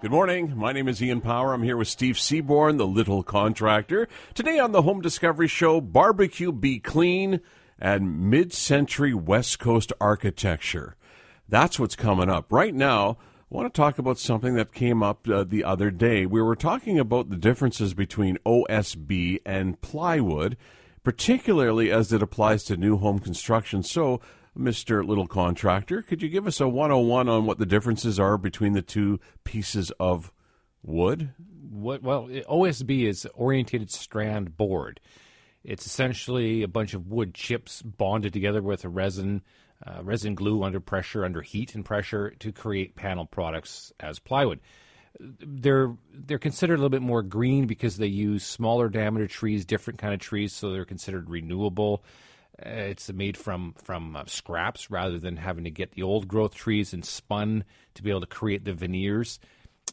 Good morning. My name is Ian Power. I'm here with Steve Seaborn, the little contractor. Today on the Home Discovery Show, barbecue be clean and mid century West Coast architecture. That's what's coming up. Right now, I want to talk about something that came up uh, the other day. We were talking about the differences between OSB and plywood, particularly as it applies to new home construction. So, Mr. Little Contractor, could you give us a 101 on what the differences are between the two pieces of wood? What, well, OSB is orientated strand board. It's essentially a bunch of wood chips bonded together with a resin, uh, resin glue under pressure, under heat and pressure to create panel products as plywood. They're they're considered a little bit more green because they use smaller diameter trees, different kind of trees, so they're considered renewable. Uh, it's made from from uh, scraps rather than having to get the old growth trees and spun to be able to create the veneers.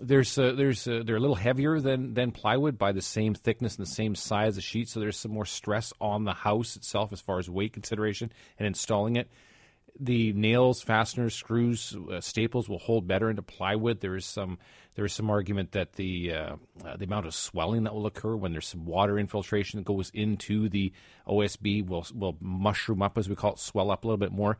There's uh, there's uh, they're a little heavier than than plywood by the same thickness and the same size of sheet, so there's some more stress on the house itself as far as weight consideration and installing it. The nails, fasteners, screws, uh, staples will hold better into plywood. There is some there is some argument that the uh, uh, the amount of swelling that will occur when there's some water infiltration that goes into the OSB will will mushroom up as we call it, swell up a little bit more.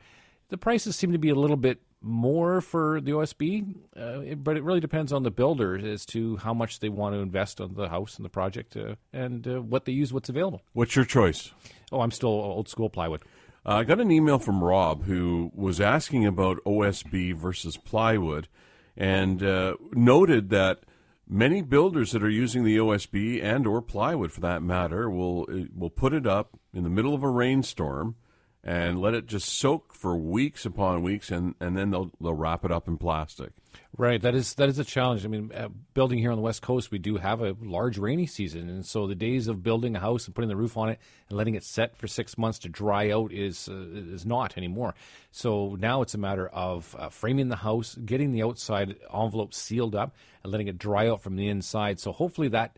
The prices seem to be a little bit more for the OSB, uh, but it really depends on the builder as to how much they want to invest on the house and the project uh, and uh, what they use, what's available. What's your choice? Oh, I'm still old school plywood. Uh, I got an email from Rob who was asking about OSB versus plywood and uh, noted that many builders that are using the OSB and or plywood for that matter will uh, will put it up in the middle of a rainstorm and let it just soak for weeks upon weeks and, and then they'll they'll wrap it up in plastic. Right, that is that is a challenge. I mean, uh, building here on the west coast, we do have a large rainy season, and so the days of building a house and putting the roof on it and letting it set for six months to dry out is uh, is not anymore. So now it's a matter of uh, framing the house, getting the outside envelope sealed up, and letting it dry out from the inside. So hopefully that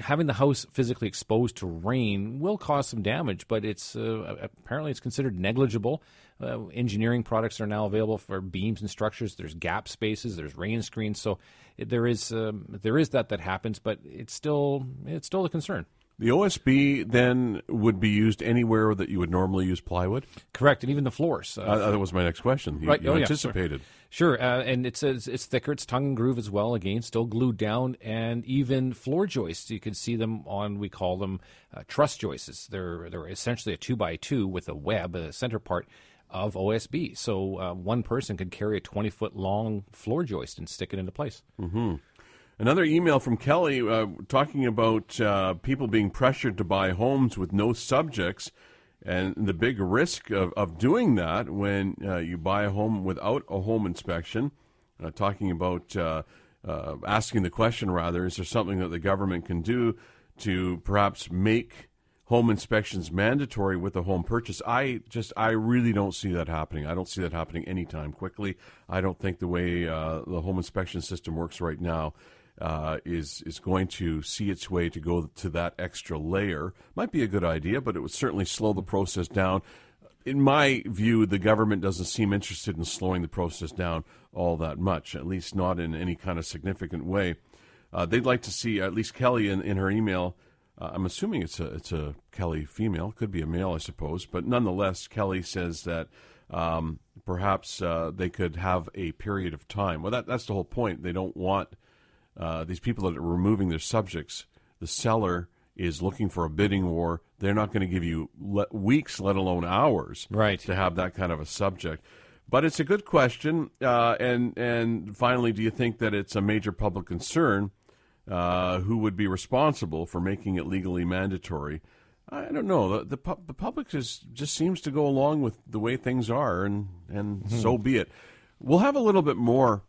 having the house physically exposed to rain will cause some damage, but it's uh, apparently it's considered negligible. Uh, engineering products are now available for beams and structures. There's gap spaces, there's rain screens, so there is um, there is that that happens, but it's still it's still a concern. The OSB then would be used anywhere that you would normally use plywood. Correct, and even the floors. Uh, uh, that was my next question. You, right, you oh, anticipated. Sure, sure. Uh, and it's it's thicker, it's tongue and groove as well. Again, still glued down, and even floor joists. You can see them on. We call them uh, truss joists. They're they're essentially a two by two with a web, a center part of OSB. So uh, one person could carry a 20 foot long floor joist and stick it into place. Mm-hmm. Another email from Kelly uh, talking about uh, people being pressured to buy homes with no subjects and the big risk of, of doing that when uh, you buy a home without a home inspection. Uh, talking about uh, uh, asking the question, rather, is there something that the government can do to perhaps make home inspections mandatory with a home purchase? I just, I really don't see that happening. I don't see that happening anytime quickly. I don't think the way the home inspection system works right now uh, is is going to see its way to go to that extra layer. Might be a good idea, but it would certainly slow the process down. In my view, the government doesn't seem interested in slowing the process down all that much, at least not in any kind of significant way. Uh, they'd like to see, at least Kelly in, in her email, uh, I'm assuming it's a, it's a Kelly female, could be a male, I suppose, but nonetheless, Kelly says that um, perhaps uh, they could have a period of time. Well, that, that's the whole point. They don't want uh, these people that are removing their subjects, the seller is looking for a bidding war. They're not going to give you le- weeks, let alone hours, right. to have that kind of a subject. But it's a good question. Uh, and and finally, do you think that it's a major public concern? Uh, who would be responsible for making it legally mandatory? I don't know. The the, the public just just seems to go along with the way things are, and and mm-hmm. so be it. We'll have a little bit more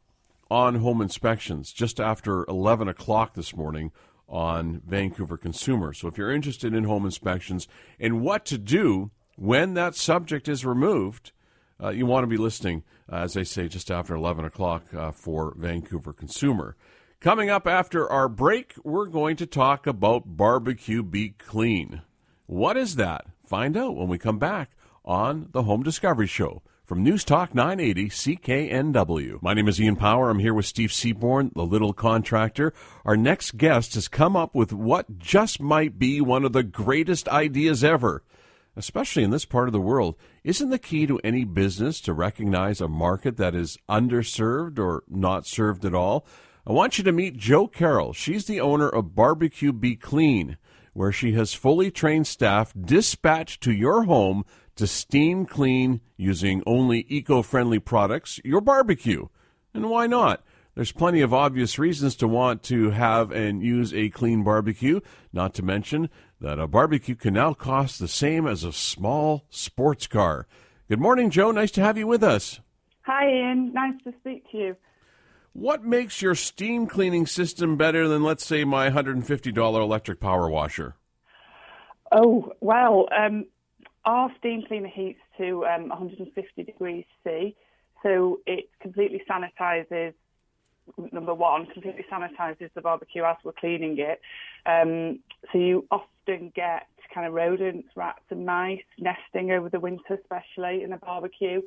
on home inspections just after 11 o'clock this morning on Vancouver Consumer. So if you're interested in home inspections and what to do when that subject is removed, uh, you want to be listening, uh, as I say, just after 11 o'clock uh, for Vancouver Consumer. Coming up after our break, we're going to talk about barbecue be clean. What is that? Find out when we come back on the Home Discovery Show from News Talk 980 CKNW. My name is Ian Power. I'm here with Steve Seaborn, the little contractor. Our next guest has come up with what just might be one of the greatest ideas ever. Especially in this part of the world, isn't the key to any business to recognize a market that is underserved or not served at all? I want you to meet Joe Carroll. She's the owner of Barbecue Be Clean, where she has fully trained staff dispatched to your home to steam clean using only eco friendly products your barbecue. And why not? There's plenty of obvious reasons to want to have and use a clean barbecue, not to mention that a barbecue can now cost the same as a small sports car. Good morning, Joe. Nice to have you with us. Hi, Ian. Nice to speak to you. What makes your steam cleaning system better than, let's say, my $150 electric power washer? Oh, well, um, our steam cleaner heats to um, 150 degrees C, so it completely sanitizes. Number one, completely sanitizes the barbecue as we're cleaning it. Um, so you often get kind of rodents, rats, and mice nesting over the winter, especially in a barbecue.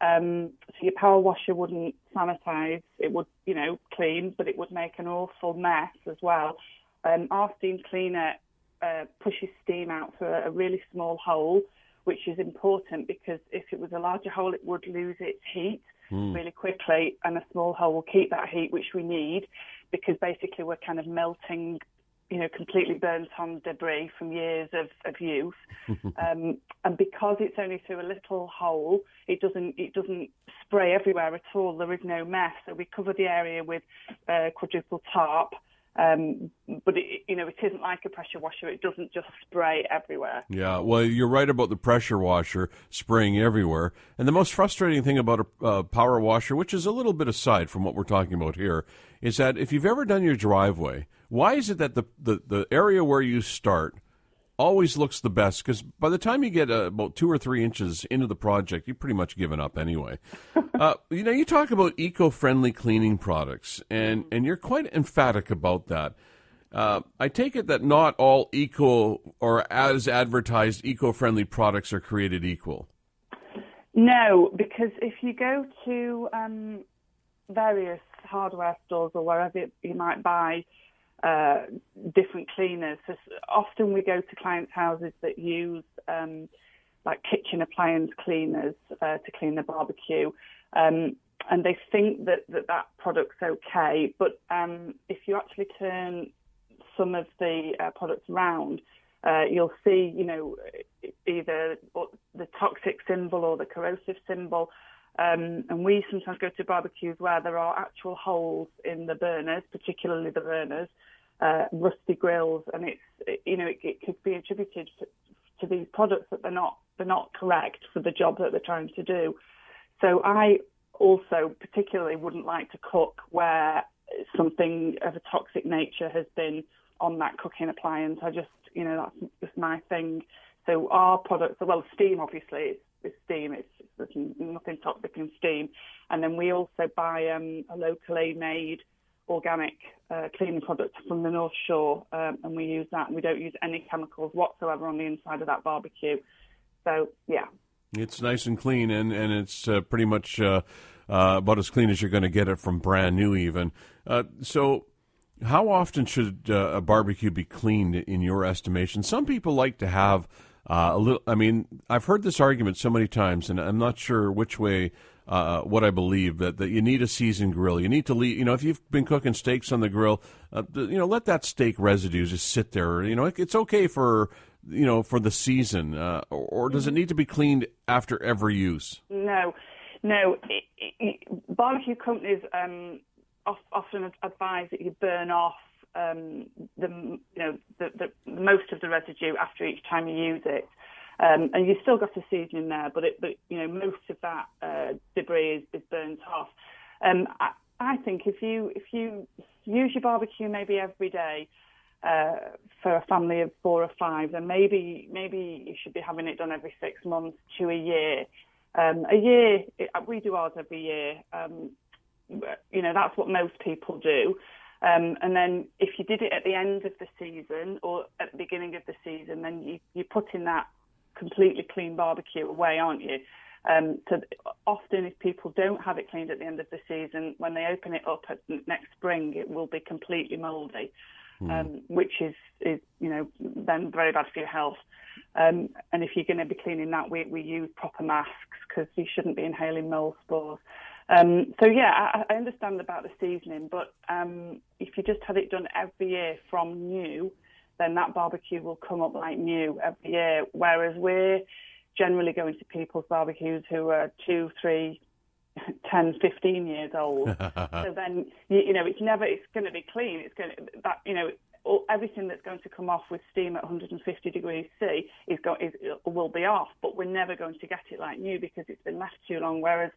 Um, so your power washer wouldn't sanitize; it would, you know, clean, but it would make an awful mess as well. Um, our steam cleaner uh, pushes steam out through a, really small hole, which is important because if it was a larger hole, it would lose its heat mm. really quickly, and a small hole will keep that heat, which we need because basically we're kind of melting you know, completely burnt on debris from years of, of use. um, and because it's only through a little hole, it doesn't it doesn't spray everywhere at all. There is no mess. So we cover the area with uh, quadruple tarp. Um, but it, you know, it isn't like a pressure washer. It doesn't just spray everywhere. Yeah, well, you're right about the pressure washer spraying everywhere. And the most frustrating thing about a power washer, which is a little bit aside from what we're talking about here, is that if you've ever done your driveway, why is it that the the, the area where you start always looks the best because by the time you get uh, about two or three inches into the project, you've pretty much given up anyway. uh, you know, you talk about eco-friendly cleaning products, and and you're quite emphatic about that. Uh, I take it that not all eco or as advertised eco-friendly products are created equal. No, because if you go to um, various hardware stores or wherever you might buy uh, different cleaners. So often we go to clients' houses that use um, like kitchen appliance cleaners uh, to clean the barbecue. Um, and they think that, that that product's okay, but um, if you actually turn some of the uh, products around, uh, you'll see, you know, either the toxic symbol or the corrosive symbol. Um, and we sometimes go to barbecues where there are actual holes in the burners, particularly the burners, uh, rusty grills, and it's you know it, it could be attributed to, to these products that they're not they're not correct for the job that they're trying to do. So I also particularly wouldn't like to cook where something of a toxic nature has been on that cooking appliance. I just you know that's just my thing. So our products, well, steam obviously it's, it's steam. It's there's nothing toxic in steam, and then we also buy um, a locally made organic uh, cleaning product from the North Shore, um, and we use that. We don't use any chemicals whatsoever on the inside of that barbecue. So yeah, it's nice and clean, and and it's uh, pretty much uh, uh about as clean as you're going to get it from brand new, even. Uh, so. How often should uh, a barbecue be cleaned in your estimation? Some people like to have a little. I mean, I've heard this argument so many times, and I'm not sure which way uh, what I believe that, that you need a seasoned grill. You need to leave, you know, if you've been cooking steaks on the grill, uh, you know, let that steak residue just sit there. You know, it, it's okay for, you know, for the season, uh, or, or, does it need to be cleaned after every use? No, no. It, it, barbecue companies um, often advise that you burn off um, the, you know, the, the, most of the residue after each time you use it. Um, and you've still got a season in there, but it, but you know most of that uh, debris is, is burnt off. Um, I, I think if you if you use your barbecue maybe every day uh, for a family of four or five, then maybe maybe you should be having it done every six months to a year. Um, a year, we do ours every year. Um, you know that's what most people do. Um, and then if you did it at the end of the season or at the beginning of the season, then you, you're putting that completely clean barbecue away, aren't you? Um, so often, if people don't have it cleaned at the end of the season, when they open it up at next spring, it will be completely mouldy, mm. um, which is, is, you know, then very bad for your health. Um, and if you're going to be cleaning that, we, we use proper masks because you shouldn't be inhaling mold spores. Um, so yeah, I, I, understand about the seasoning, but um, if you just had it done every year from new, then that barbecue will come up like new every year. Whereas we're generally going to people's barbecues who are two, three, 10, 15 years old. so then, you, you, know, it's never, it's going to be clean. It's going to, that, you know, all, everything that's going to come off with steam at 150 degrees C is, go, is will be off, but we're never going to get it like new because it's been left too long. Whereas,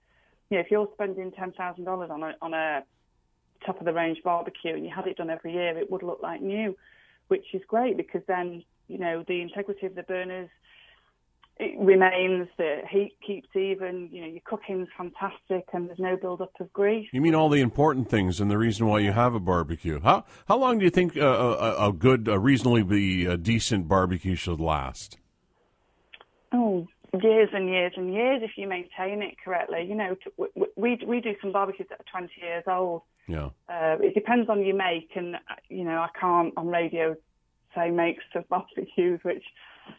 you know, if you're spending $10,000 on a, on a top of the range barbecue and you had it done every year, it would look like new, which is great because then, you know, the integrity of the burners – it remains, the heat keeps even, you know, your cooking's fantastic and there's no build-up of grease. You mean all the important things and the reason why you have a barbecue. How how long do you think a, a, a good, a reasonably decent barbecue should last? Oh, years and years and years if you maintain it correctly. You know, we, we do some barbecues that are 20 years old. Yeah. Uh, it depends on your make and, you know, I can't on radio say makes of barbecues, which,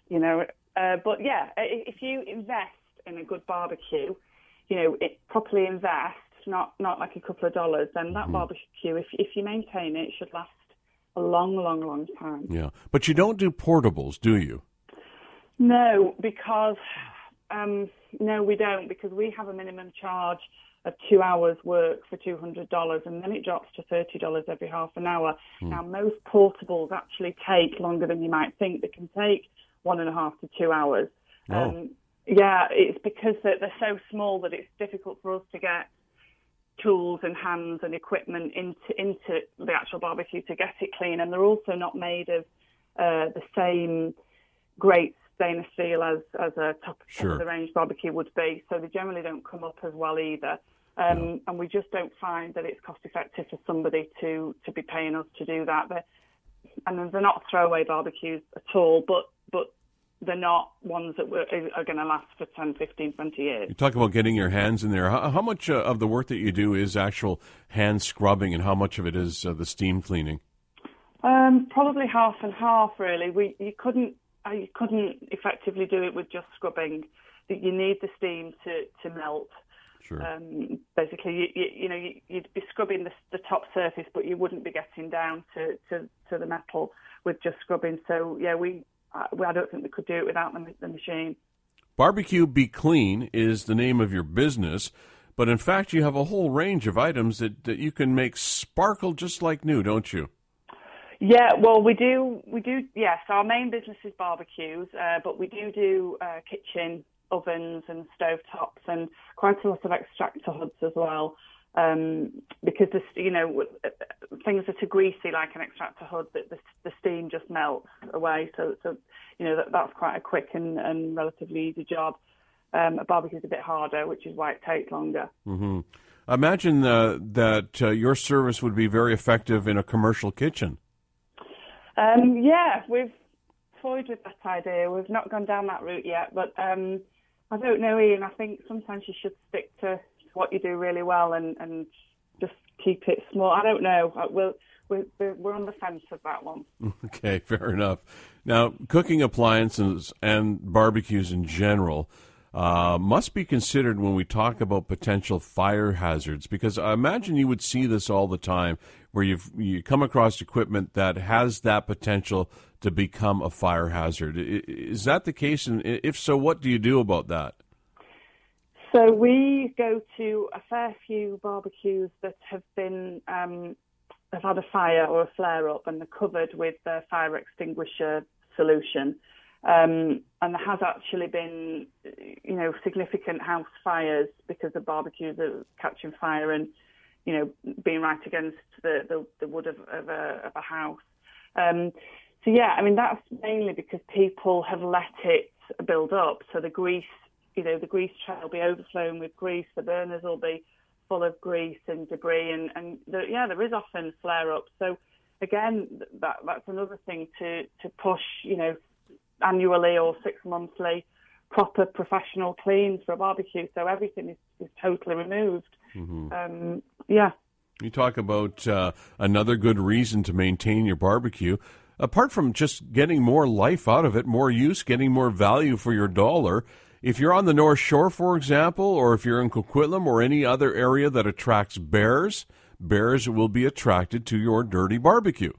you know, uh, but yeah, if you invest in a good barbecue, you know, it, properly invest, not not like a couple of dollars, then that mm-hmm. barbecue, if if you maintain it, should last a long, long, long time. Yeah, but you don't do portables, do you? No, because um, no, we don't, because we have a minimum charge of two hours work for two hundred dollars, and then it drops to thirty dollars every half an hour. Mm. Now, most portables actually take longer than you might think. They can take one and a half to two hours. Oh. Um, yeah, it's because they're, they're so small that it's difficult for us to get tools and hands and equipment into into the actual barbecue to get it clean, and they're also not made of uh, the same great stainless steel as as a top, sure. top of the range barbecue would be. So they generally don't come up as well either. Um, no. And we just don't find that it's cost effective for somebody to to be paying us to do that. They're, and they're not throwaway barbecues at all, but but they're not ones that were, are going to last for 10, 15, 20 years. You talk about getting your hands in there. How, how much uh, of the work that you do is actual hand scrubbing, and how much of it is uh, the steam cleaning? Um, probably half and half, really. We you couldn't you couldn't effectively do it with just scrubbing. You need the steam to, to melt. Sure. Um, basically, you, you, you know, you, would be scrubbing the, the, top surface, but you wouldn't be getting down to, to, to the metal with just scrubbing. So, yeah, we I don't think we could do it without the, the machine. Barbecue Be Clean is the name of your business, but in fact, you have a whole range of items that, that you can make sparkle just like new, don't you? Yeah, well, we do. We do. Yes, our main business is barbecues, uh, but we do do uh, kitchen ovens and stove tops and quite a lot of extractor hoods as well um, because this, you know, things that are greasy like an extractor hood, that the, the, steam just melts away. So, so you know, that, that's quite a quick and, and relatively easy job. Um, a barbecue is a bit harder, which is why it takes longer. Mm-hmm. Imagine uh, that uh, your service would be very effective in a commercial kitchen. Um, yeah, we've toyed with that idea. We've not gone down that route yet, but um, I don't know, Ian. I think sometimes you should stick to what you do really well and, and just keep it small. I don't know. Uh, we'll, we're, we're on the fence of that one. Okay, fair enough. Now, cooking appliances and barbecues in general uh, must be considered when we talk about potential fire hazards, because I imagine you would see this all the time, where you you come across equipment that has that potential to become a fire hazard. Is that the case? And if so, what do you do about that? So we go to a fair few barbecues that have been um, have had a fire or a flare up and they're covered with the fire extinguisher solution. Um, and there has actually been, you know, significant house fires because the barbecues are catching fire and, you know, being right against the, the, the wood of, of, a, of a house. Um, so yeah, I mean that's mainly because people have let it build up. So the grease you know, the grease trail will be overflowing with grease, the burners will be full of grease and debris, and, and the, yeah, there is often flare ups. So again, that that's another thing to to push, you know, annually or six monthly proper professional cleans for a barbecue. So everything is, is totally removed. Mm-hmm. Um, yeah. You talk about uh, another good reason to maintain your barbecue. Apart from just getting more life out of it, more use, getting more value for your dollar, if you're on the North Shore, for example, or if you're in Coquitlam or any other area that attracts bears, bears will be attracted to your dirty barbecue.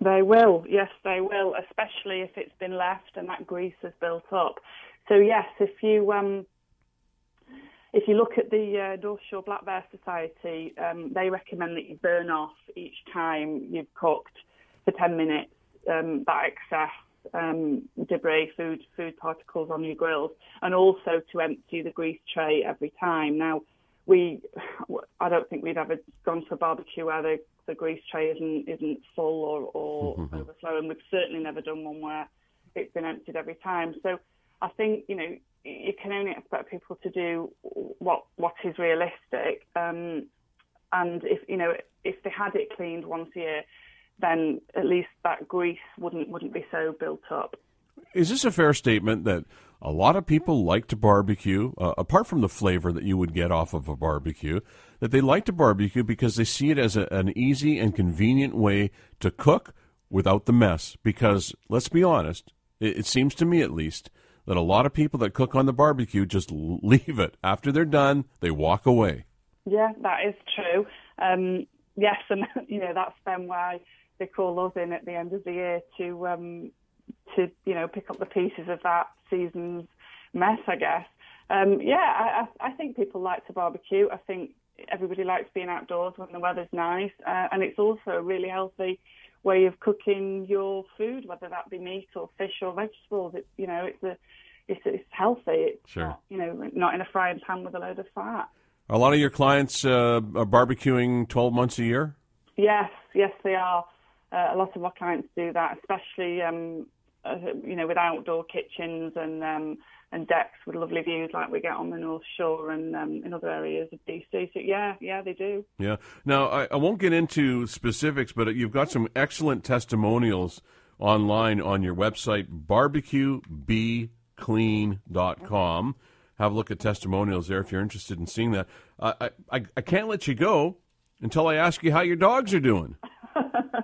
They will, yes, they will, especially if it's been left and that grease has built up. So yes, if you um, if you look at the uh, North Shore Black Bear Society, um, they recommend that you burn off each time you've cooked for 10 minutes um, that excess um, debris, food food particles on your grills, and also to empty the grease tray every time. Now, we I don't think we've ever gone to a barbecue where the, the grease tray isn't isn't full or, or mm-hmm. overflowing. We've certainly never done one where it's been emptied every time. So I think you know you can only expect people to do what what is realistic. Um, and if you know if they had it cleaned once a year, then at least that grease wouldn't wouldn't be so built up. Is this a fair statement that a lot of people like to barbecue, uh, apart from the flavor that you would get off of a barbecue, that they like to barbecue because they see it as a, an easy and convenient way to cook without the mess? Because let's be honest, it, it seems to me at least that a lot of people that cook on the barbecue just leave it after they're done. They walk away. Yeah, that is true. Um, yes, and you know that's then why they call us in at the end of the year to um, to you know pick up the pieces of that season's mess, I guess. Um, yeah, I, I think people like to barbecue. I think everybody likes being outdoors when the weather's nice, uh, and it's also a really healthy way of cooking your food, whether that be meat or fish or vegetables. It, you know, it's a it's, it's healthy. It's sure. not, you know, not in a frying pan with a load of fat. A lot of your clients uh, are barbecuing 12 months a year? Yes, yes, they are. Uh, a lot of our clients do that, especially um, you know with outdoor kitchens and um, and decks with lovely views like we get on the North Shore and um, in other areas of BC. So yeah, yeah, they do. Yeah. Now I, I won't get into specifics, but you've got some excellent testimonials online on your website, barbecuebeclean.com. Have a look at testimonials there if you're interested in seeing that. Uh, I, I I can't let you go until I ask you how your dogs are doing.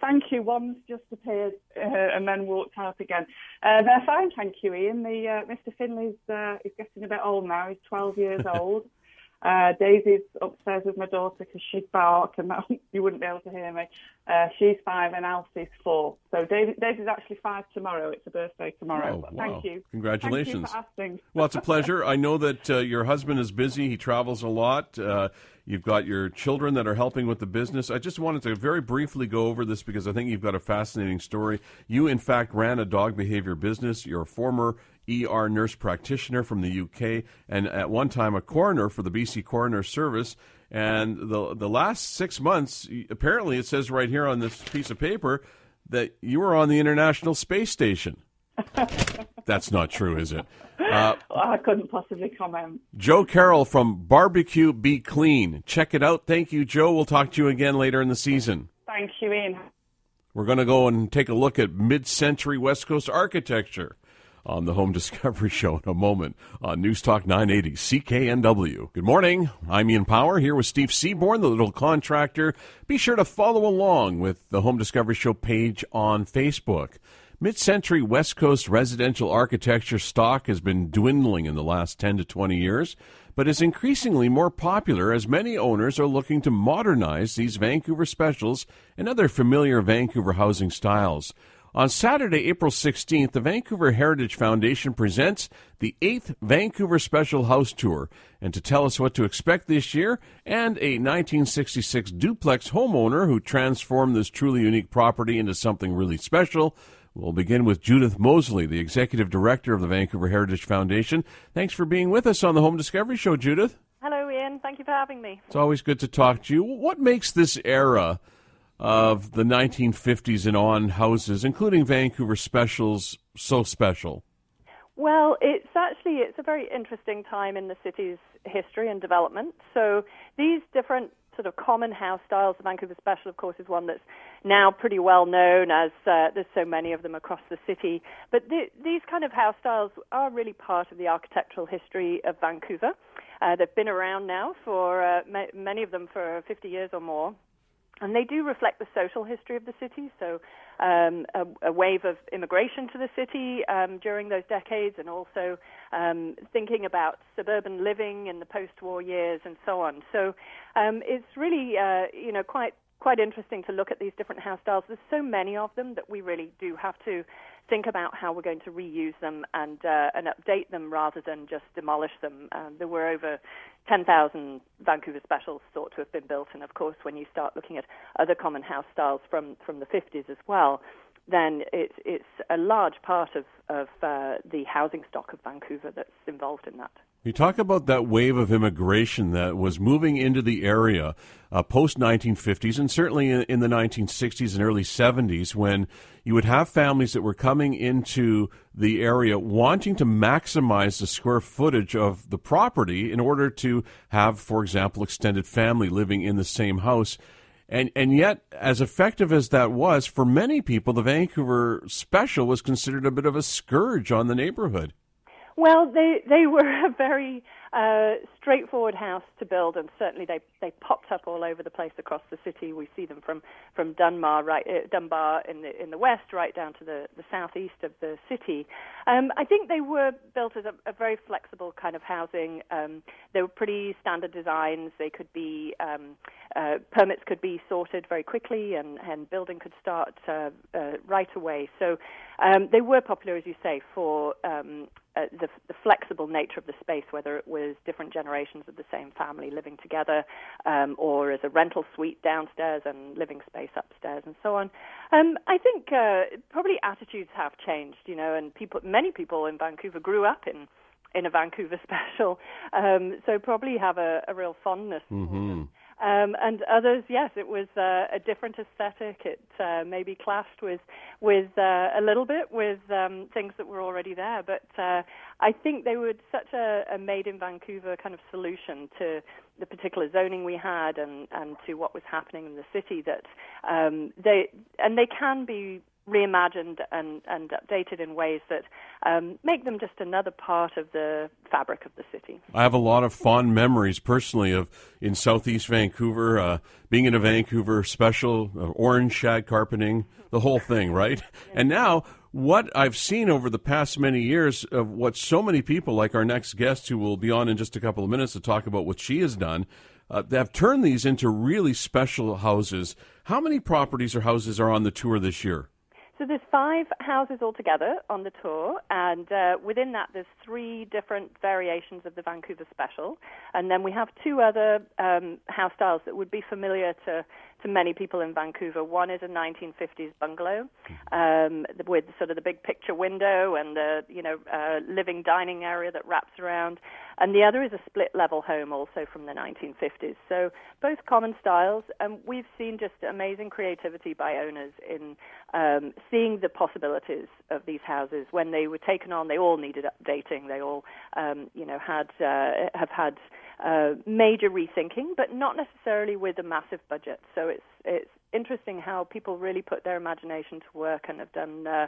thank you. One's just appeared uh, and then walked out again. Uh, they're fine, thank you, Ian. The uh, Mr. Finley's uh, is getting a bit old now. He's 12 years old. Uh, Daisy's upstairs with my daughter because she'd bark and that, you wouldn't be able to hear me. Uh, she's five and Elsie's four. So Daisy, Daisy's actually five tomorrow. It's a birthday tomorrow. Oh, wow. Thank you. Congratulations. Thank you well, it's a pleasure. I know that uh, your husband is busy. He travels a lot. Uh, you've got your children that are helping with the business. I just wanted to very briefly go over this because I think you've got a fascinating story. You, in fact, ran a dog behavior business. You're a former ER nurse practitioner from the UK, and at one time a coroner for the BC Coroner Service. And the the last six months, apparently, it says right here on this piece of paper that you were on the International Space Station. That's not true, is it? Uh, I couldn't possibly comment. Joe Carroll from Barbecue Be Clean. Check it out. Thank you, Joe. We'll talk to you again later in the season. Thank you, Ian. We're going to go and take a look at mid century West Coast architecture on the Home Discovery Show in a moment on News Talk 980 CKNW. Good morning. I'm Ian Power here with Steve Seaborn, the little contractor. Be sure to follow along with the Home Discovery Show page on Facebook. Mid century West Coast residential architecture stock has been dwindling in the last 10 to 20 years, but is increasingly more popular as many owners are looking to modernize these Vancouver specials and other familiar Vancouver housing styles. On Saturday, April 16th, the Vancouver Heritage Foundation presents the 8th Vancouver Special House Tour. And to tell us what to expect this year, and a 1966 duplex homeowner who transformed this truly unique property into something really special, we'll begin with Judith Mosley, the Executive Director of the Vancouver Heritage Foundation. Thanks for being with us on the Home Discovery Show, Judith. Hello, Ian. Thank you for having me. It's always good to talk to you. What makes this era of the 1950s and on houses, including Vancouver specials, so special? Well, it's actually it's a very interesting time in the city's history and development. So these different sort of common house styles. The Vancouver Special, of course, is one that's now pretty well known as uh, there's so many of them across the city. But th- these kind of house styles are really part of the architectural history of Vancouver. Uh, they've been around now for uh, ma- many of them for 50 years or more. And they do reflect the social history of the city. So, um, a, a, wave of immigration to the city um, during those decades, and also um, thinking about suburban living in the post-war years, and so on. So, um, it's really, uh, you know, quite quite interesting to look at these different house styles. There's so many of them that we really do have to think about how we're going to reuse them and uh, and update them rather than just demolish them. Um, there were over 10,000 Vancouver specials thought to have been built, and of course, when you start looking at other common house styles from from the 50s as well, then it's it's a large part of of uh, the housing stock of Vancouver that's involved in that. You talk about that wave of immigration that was moving into the area uh, post 1950s and certainly in, in, the 1960s and early 70s when you would have families that were coming into the area wanting to maximize the square footage of the property in order to have, for example, extended family living in the same house. And, and yet, as effective as that was, for many people, the Vancouver special was considered a bit of a scourge on the neighborhood. Well, they they were a very uh, straightforward house to build, and certainly they they popped up all over the place across the city. We see them from from Dunbar right uh, Dunbar in the in the west right down to the the southeast of the city. Um, I think they were built as a, a very flexible kind of housing. Um, they were pretty standard designs. They could be um, uh, permits could be sorted very quickly, and and building could start uh, uh, right away. So um, they were popular, as you say, for um, uh, the, the, flexible nature of the space, whether it was different generations of the same family living together, um, or as a rental suite downstairs and living space upstairs, and so on. Um, I think uh, probably attitudes have changed, you know, and people, many people in Vancouver grew up in in a Vancouver special, um, so probably have a, a real fondness. Mm-hmm. Um, and others, yes, it was uh, a different aesthetic. It uh, maybe clashed with with uh, a little bit with um, things that were already there. But uh, I think they were such a, a made in Vancouver kind of solution to the particular zoning we had and, and to what was happening in the city that um, they and they can be reimagined and, and updated in ways that um, make them just another part of the fabric of the city. I have a lot of fond memories personally of in southeast Vancouver, uh, being in a Vancouver special, uh, orange shag carpeting, the whole thing, right? And now, what I've seen over the past many years of what so many people, like our next guest, who will be on in just a couple of minutes to talk about what she has done, uh, have turned these into really special houses. How many properties or houses are on the tour this year? So there's five houses altogether on the tour, and uh, within that there's three different variations of the Vancouver Special, and then we have two other um, house styles that would be familiar to to many people in Vancouver. One is a 1950s bungalow um, with sort of the big picture window and the you know uh, living dining area that wraps around, and the other is a split level home also from the 1950s. So both common styles, and we've seen just amazing creativity by owners in um, seeing the possibilities of these houses when they were taken on. They all needed updating. They all um, you know had uh, have had uh, major rethinking, but not necessarily with a massive budget. So it's it's interesting how people really put their imagination to work and have done uh,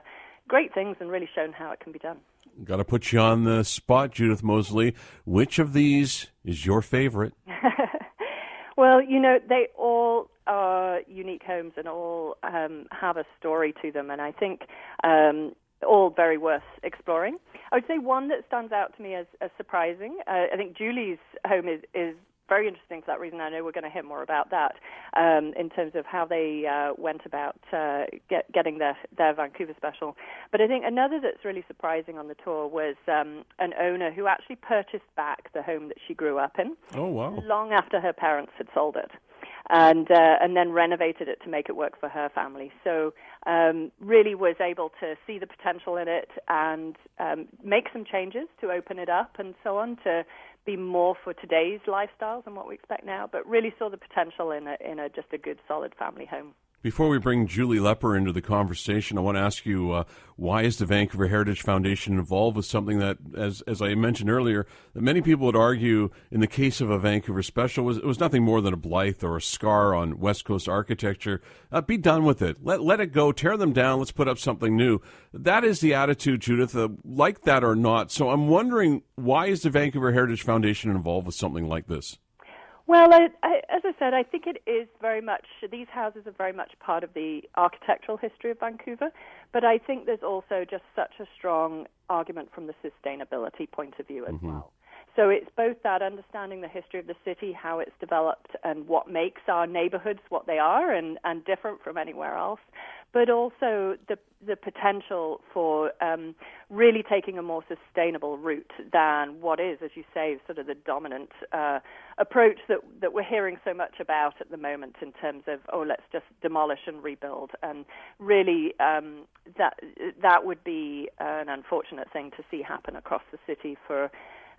great things and really shown how it can be done. Got to put you on the spot, Judith Mosley. Which of these is your favorite? well, you know, they all are unique homes and all um, have a story to them, and I think um, all very worth exploring. I would say one that stands out to me as, as surprising. Uh, I think Julie's home is, is very interesting for that reason. I know we're going to hear more about that um, in terms of how they uh, went about uh, get, getting their, their Vancouver special. But I think another that's really surprising on the tour was um, an owner who actually purchased back the home that she grew up in. Oh wow! Long after her parents had sold it and uh, and then renovated it to make it work for her family. So um, really was able to see the potential in it and um, make some changes to open it up and so on to be more for today's lifestyles and what we expect now. But really saw the potential in a in a just a good solid family home. Before we bring Julie Lepper into the conversation, I want to ask you uh, why is the Vancouver Heritage Foundation involved with something that, as as I mentioned earlier, that many people would argue, in the case of a Vancouver Special, was it was nothing more than a blight or a scar on West Coast architecture. Uh, be done with it. Let let it go. Tear them down. Let's put up something new. That is the attitude, Judith. Uh, like that or not. So I'm wondering why is the Vancouver Heritage Foundation involved with something like this? Well, I, I, as I said, I think it is very much, these houses are very much part of the architectural history of Vancouver, but I think there's also just such a strong argument from the sustainability point of view as mm-hmm. well. So it's both that understanding the history of the city, how it's developed, and what makes our neighborhoods what they are and, and different from anywhere else, but also the the potential for um, really taking a more sustainable route than what is, as you say, sort of the dominant uh, approach that that we're hearing so much about at the moment in terms of oh let's just demolish and rebuild. And really um, that that would be an unfortunate thing to see happen across the city for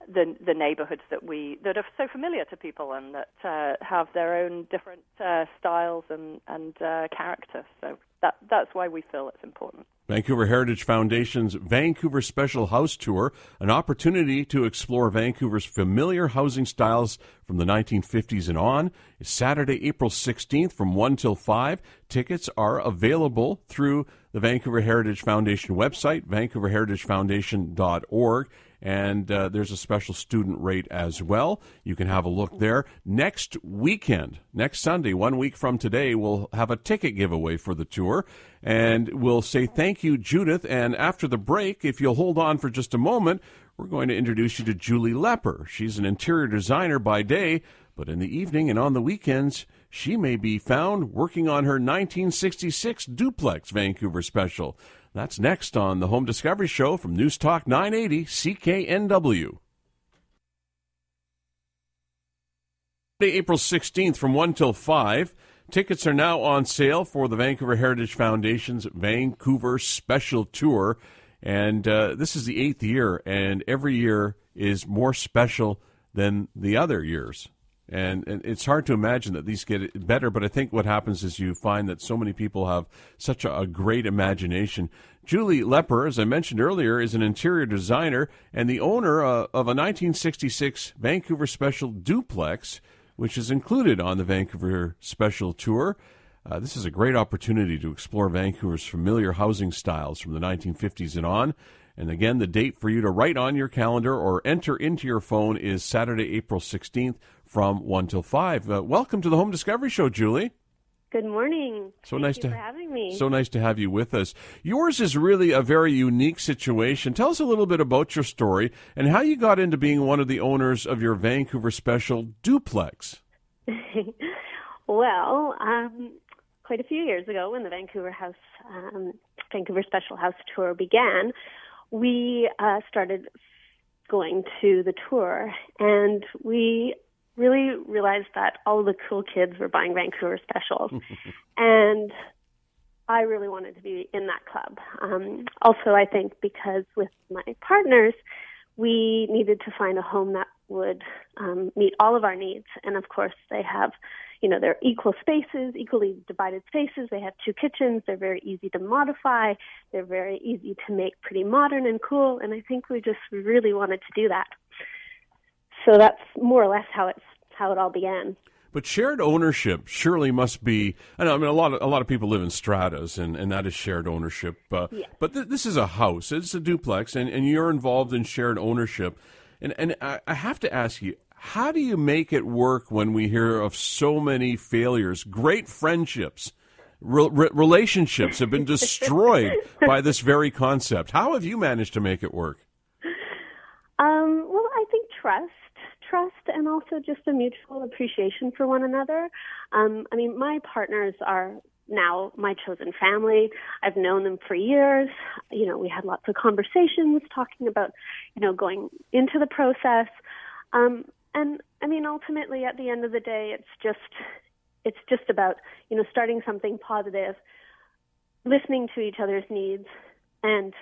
the the neighborhoods that we that are so familiar to people and that uh, have their own different uh, styles and and uh, character. So that that's why we feel it's important. Vancouver Heritage Foundation's Vancouver Special House Tour, an opportunity to explore Vancouver's familiar housing styles from the 1950s and on, is Saturday, April 16th from 1 till 5. Tickets are available through the Vancouver Heritage Foundation website, vancouverheritagefoundation.org and uh, there's a special student rate as well. You can have a look there. Next weekend, next Sunday, one week from today, we'll have a ticket giveaway for the tour, and we'll say thank you, Judith. And after the break, if you'll hold on for just a moment, we're going to introduce you to Julie Lepper. She's an interior designer by day, but in the evening and on the weekends, she may be found working on her 1966 duplex Vancouver special. That's next on the Home Discovery Show from News Talk 980 CKNW. April 16th from 1 till 5. Tickets are now on sale for the Vancouver Heritage Foundation's Vancouver Special Tour. And uh, this is the eighth year, and every year is more special than the other years. And, and, it's hard to imagine that these get better, but I think what happens is you find that so many people have such a, a, great imagination. Julie Lepper, as I mentioned earlier, is an interior designer and the owner uh, of a 1966 Vancouver Special duplex, which is included on the Vancouver Special Tour. Uh, this is a great opportunity to explore Vancouver's familiar housing styles from the 1950s and on. And again, the date for you to write on your calendar or enter into your phone is Saturday, April 16th from 1 till 5. Uh, welcome to the Home Discovery Show, Julie. Good morning. So Thank nice to having me. So nice to have you with us. Yours is really a very unique situation. Tell us a little bit about your story and how you got into being one of the owners of your Vancouver Special duplex. well, um, quite a few years ago, when the Vancouver House, um, Vancouver Special House tour began, we uh, started going to the tour, and we really realized that all the cool kids were buying Vancouver specials. and I really wanted to be in that club. Um, also, I think because with my partners, we needed to find a home that would um, meet all of our needs. And of course, they have, you know, they're equal spaces, equally divided spaces. They have two kitchens. They're very easy to modify. They're very easy to make pretty modern and cool. And I think we just really wanted to do that so that's more or less how it's how it all began. But shared ownership surely must be. I, know, I mean, a lot of a lot of people live in stratas, and, and that is shared ownership. Uh. But th- this is a house; it's a duplex, and, and you're involved in shared ownership. And and I, I have to ask you, how do you make it work when we hear of so many failures? Great friendships, re- re- relationships have been destroyed by this very concept. How have you managed to make it work? Um, well, I think trust trust and also just a mutual appreciation for one another. Um, I mean, my partners are now my chosen family. I've known them for years. You know, we had lots of conversations talking about, you know, going into the process. Um, and I mean, ultimately, at the end of the day, it's just it's just about you know starting something positive, listening to each other's needs, and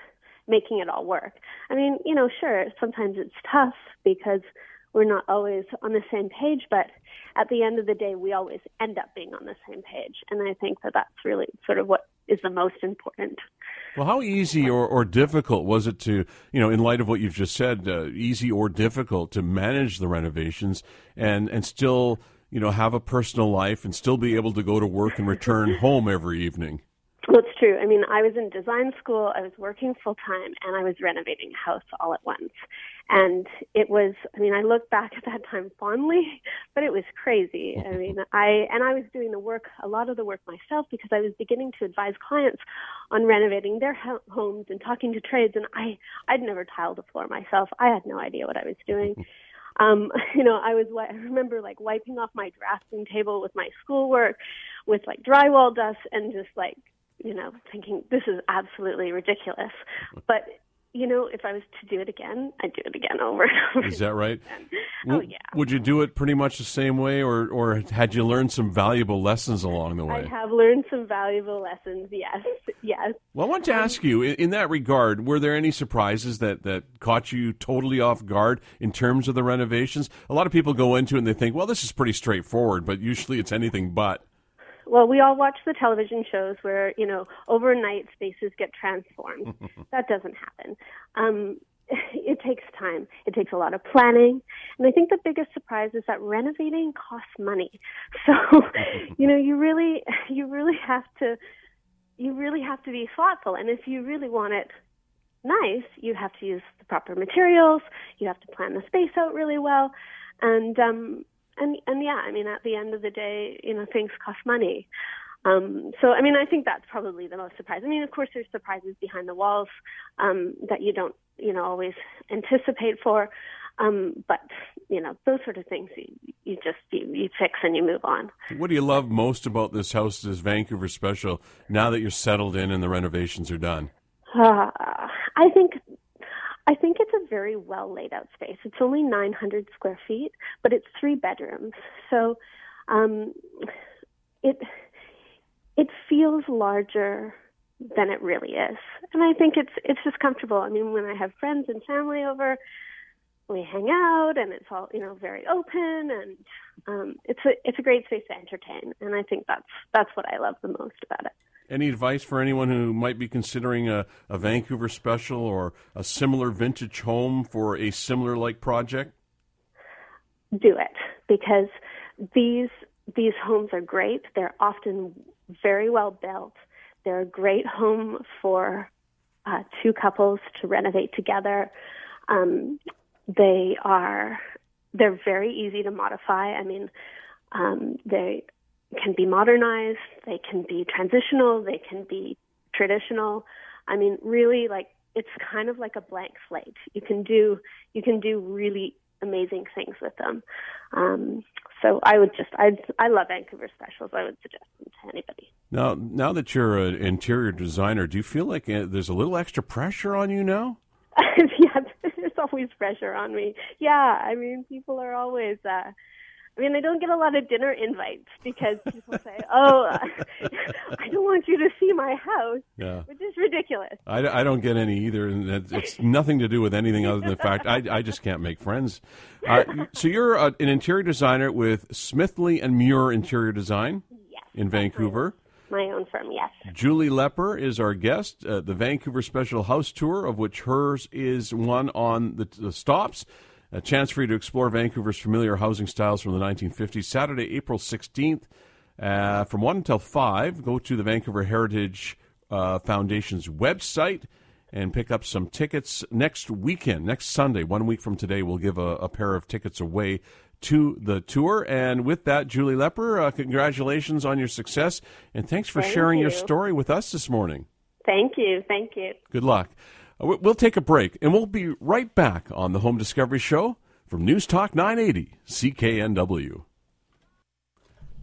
making it all work. I mean, you know, sure, sometimes it's tough because we're not always on the same page, but at the end of the day, we always end up being on the same page. And I think that that's really sort of what is the most important. Well, how easy or, or difficult was it to, you know, in light of what you've just said, uh, easy or difficult to manage the renovations and, and still, you know, have a personal life and still be able to go to work and return home every evening? Well, it's true. I mean, I was in design school, I was working full time, and I was renovating a house all at once. And it was, I mean, I look back at that time fondly, but it was crazy. I mean, I, and I was doing the work, a lot of the work myself because I was beginning to advise clients on renovating their homes and talking to trades. And I, I'd never tiled a floor myself. I had no idea what I was doing. Um, you know, I was, I remember like wiping off my drafting table with my schoolwork with like drywall dust and just like you know, thinking this is absolutely ridiculous. But you know, if I was to do it again, I'd do it again over and over. Is that right? oh yeah. Would you do it pretty much the same way, or or had you learned some valuable lessons along the way? I have learned some valuable lessons. Yes, yes. Well, I want to ask you, in, in that regard, were there any surprises that that caught you totally off guard in terms of the renovations? A lot of people go into it and they think, well, this is pretty straightforward, but usually it's anything but well, we all watch the television shows where, you know, overnight spaces get transformed. that doesn't happen. Um, it takes time. It takes a lot of planning. And I think the biggest surprise is that renovating costs money. So, you know, you really, you really have to, you really have to be thoughtful. And if you really want it nice, you have to use the proper materials. You have to plan the space out really well. And, um, and and yeah, I mean, at the end of the day, you know, things cost money. Um, so, I mean, I think that's probably the most surprising. I mean, of course, there's surprises behind the walls um, that you don't, you know, always anticipate for. Um, but you know, those sort of things you, you just you, you fix and you move on. What do you love most about this house, this Vancouver special? Now that you're settled in and the renovations are done. Uh, I think I think it's a very well laid out space. It's only 900 square feet, but it's three bedrooms. So um, it it feels larger than it really is, and I think it's it's just comfortable. I mean, when I have friends and family over, we hang out, and it's all you know very open, and um, it's a it's a great space to entertain, and I think that's that's what I love the most about it. Any advice for anyone who might be considering a, a Vancouver special or a similar vintage home for a similar like project? Do it because these these homes are great. They're often very well built. They're a great home for uh, two couples to renovate together. Um, they are they're very easy to modify. I mean, um, they can be modernized, they can be transitional, they can be traditional. I mean, really like it's kind of like a blank slate. You can do you can do really amazing things with them. Um, so I would just I I love Vancouver specials. I would suggest them to anybody. Now, now that you're an interior designer, do you feel like uh, there's a little extra pressure on you now? yeah, there's always pressure on me. Yeah, I mean, people are always. Uh, I mean, I don't get a lot of dinner invites because people say, "Oh, I don't want you to see my house," yeah. which is ridiculous. I, I don't get any either, and it's nothing to do with anything other than the fact I, I just can't make friends. Uh, so you're a, an interior designer with Smithley and Muir Interior Design yes, in Vancouver. My own firm, yes. Julie Lepper is our guest. Uh, the Vancouver Special House Tour, of which hers is one on the, the stops. A chance for you to explore Vancouver's familiar housing styles from the 1950s. Saturday, April 16th, uh, from 1 until 5. Go to the Vancouver Heritage uh, Foundation's website and pick up some tickets next weekend, next Sunday, one week from today. We'll give a, a pair of tickets away to the tour. And with that, Julie Lepper, uh, congratulations on your success, and thanks for Thank sharing you. your story with us this morning. Thank you. Thank you. Good luck. Uh, we'll take a break, and we'll be right back on the Home Discovery Show from News Talk 980 CKNW.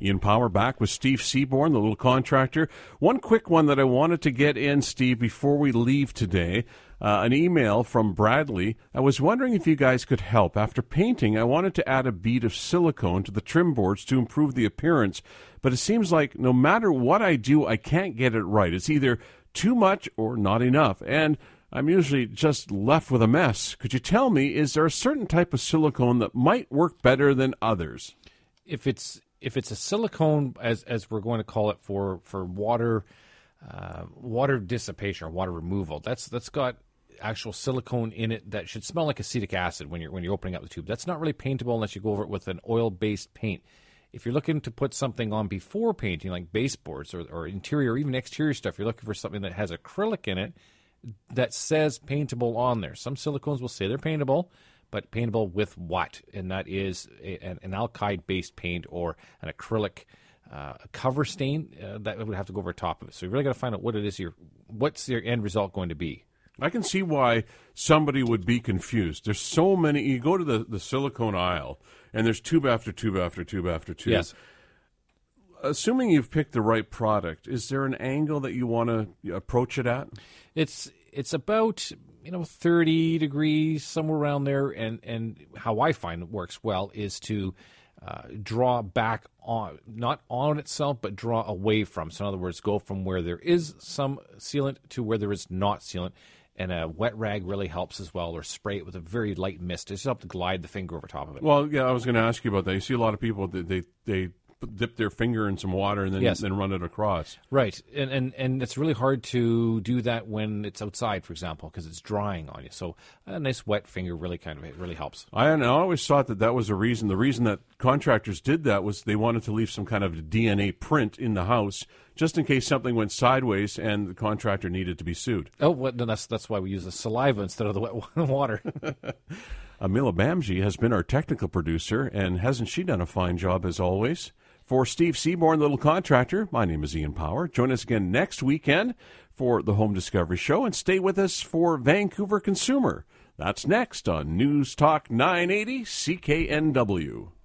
Ian Power back with Steve Seaborn, the little contractor. One quick one that I wanted to get in, Steve, before we leave today. Uh, an email from Bradley. I was wondering if you guys could help. After painting, I wanted to add a bead of silicone to the trim boards to improve the appearance, but it seems like no matter what I do, I can't get it right. It's either too much or not enough. And I'm usually just left with a mess. Could you tell me, is there a certain type of silicone that might work better than others? If it's if it's a silicone, as as we're going to call it for for water uh, water dissipation or water removal, that's that's got actual silicone in it that should smell like acetic acid when you're when you're opening up the tube. That's not really paintable unless you go over it with an oil based paint. If you're looking to put something on before painting, like baseboards or, or interior or even exterior stuff, you're looking for something that has acrylic in it that says paintable on there. Some silicones will say they're paintable, but paintable with what? And that is a, an, an alkyd based paint or an acrylic uh, cover stain uh, that would have to go over top of it. So you really got to find out what it is. Your what's your end result going to be? I can see why somebody would be confused. There's so many. You go to the, the silicone aisle, and there's tube after tube after tube after tube. Yes. Assuming you've picked the right product, is there an angle that you want to approach it at? It's it's about you know 30 degrees somewhere around there, and and how I find it works well is to uh, draw back on, not on itself, but draw away from. So, in other words, go from where there is some sealant to where there is not sealant. And a wet rag really helps as well, or spray it with a very light mist. It Just help to glide the finger over top of it. Well, yeah, I was going to ask you about that. You see a lot of people that they they dip their finger in some water and then Yes. then run it across. Right, and and and it's really hard to do that when it's outside, for example, because it's drying on you. So a nice wet finger really kind of it really helps. I, and I always thought that that was a reason. The reason that contractors did that was they wanted to leave some kind of DNA print in the house, just in case something went sideways and the contractor needed to be sued. Oh, well, then that's that's why we use the saliva instead of the wet water. Amila Bamji has been our technical producer, and hasn't she done a fine job as always? For Steve Seaborn, Little Contractor, my name is Ian Power. Join us again next weekend for the Home Discovery Show, and stay with us for Vancouver Consumer. That's next on News Talk 980 CKNW.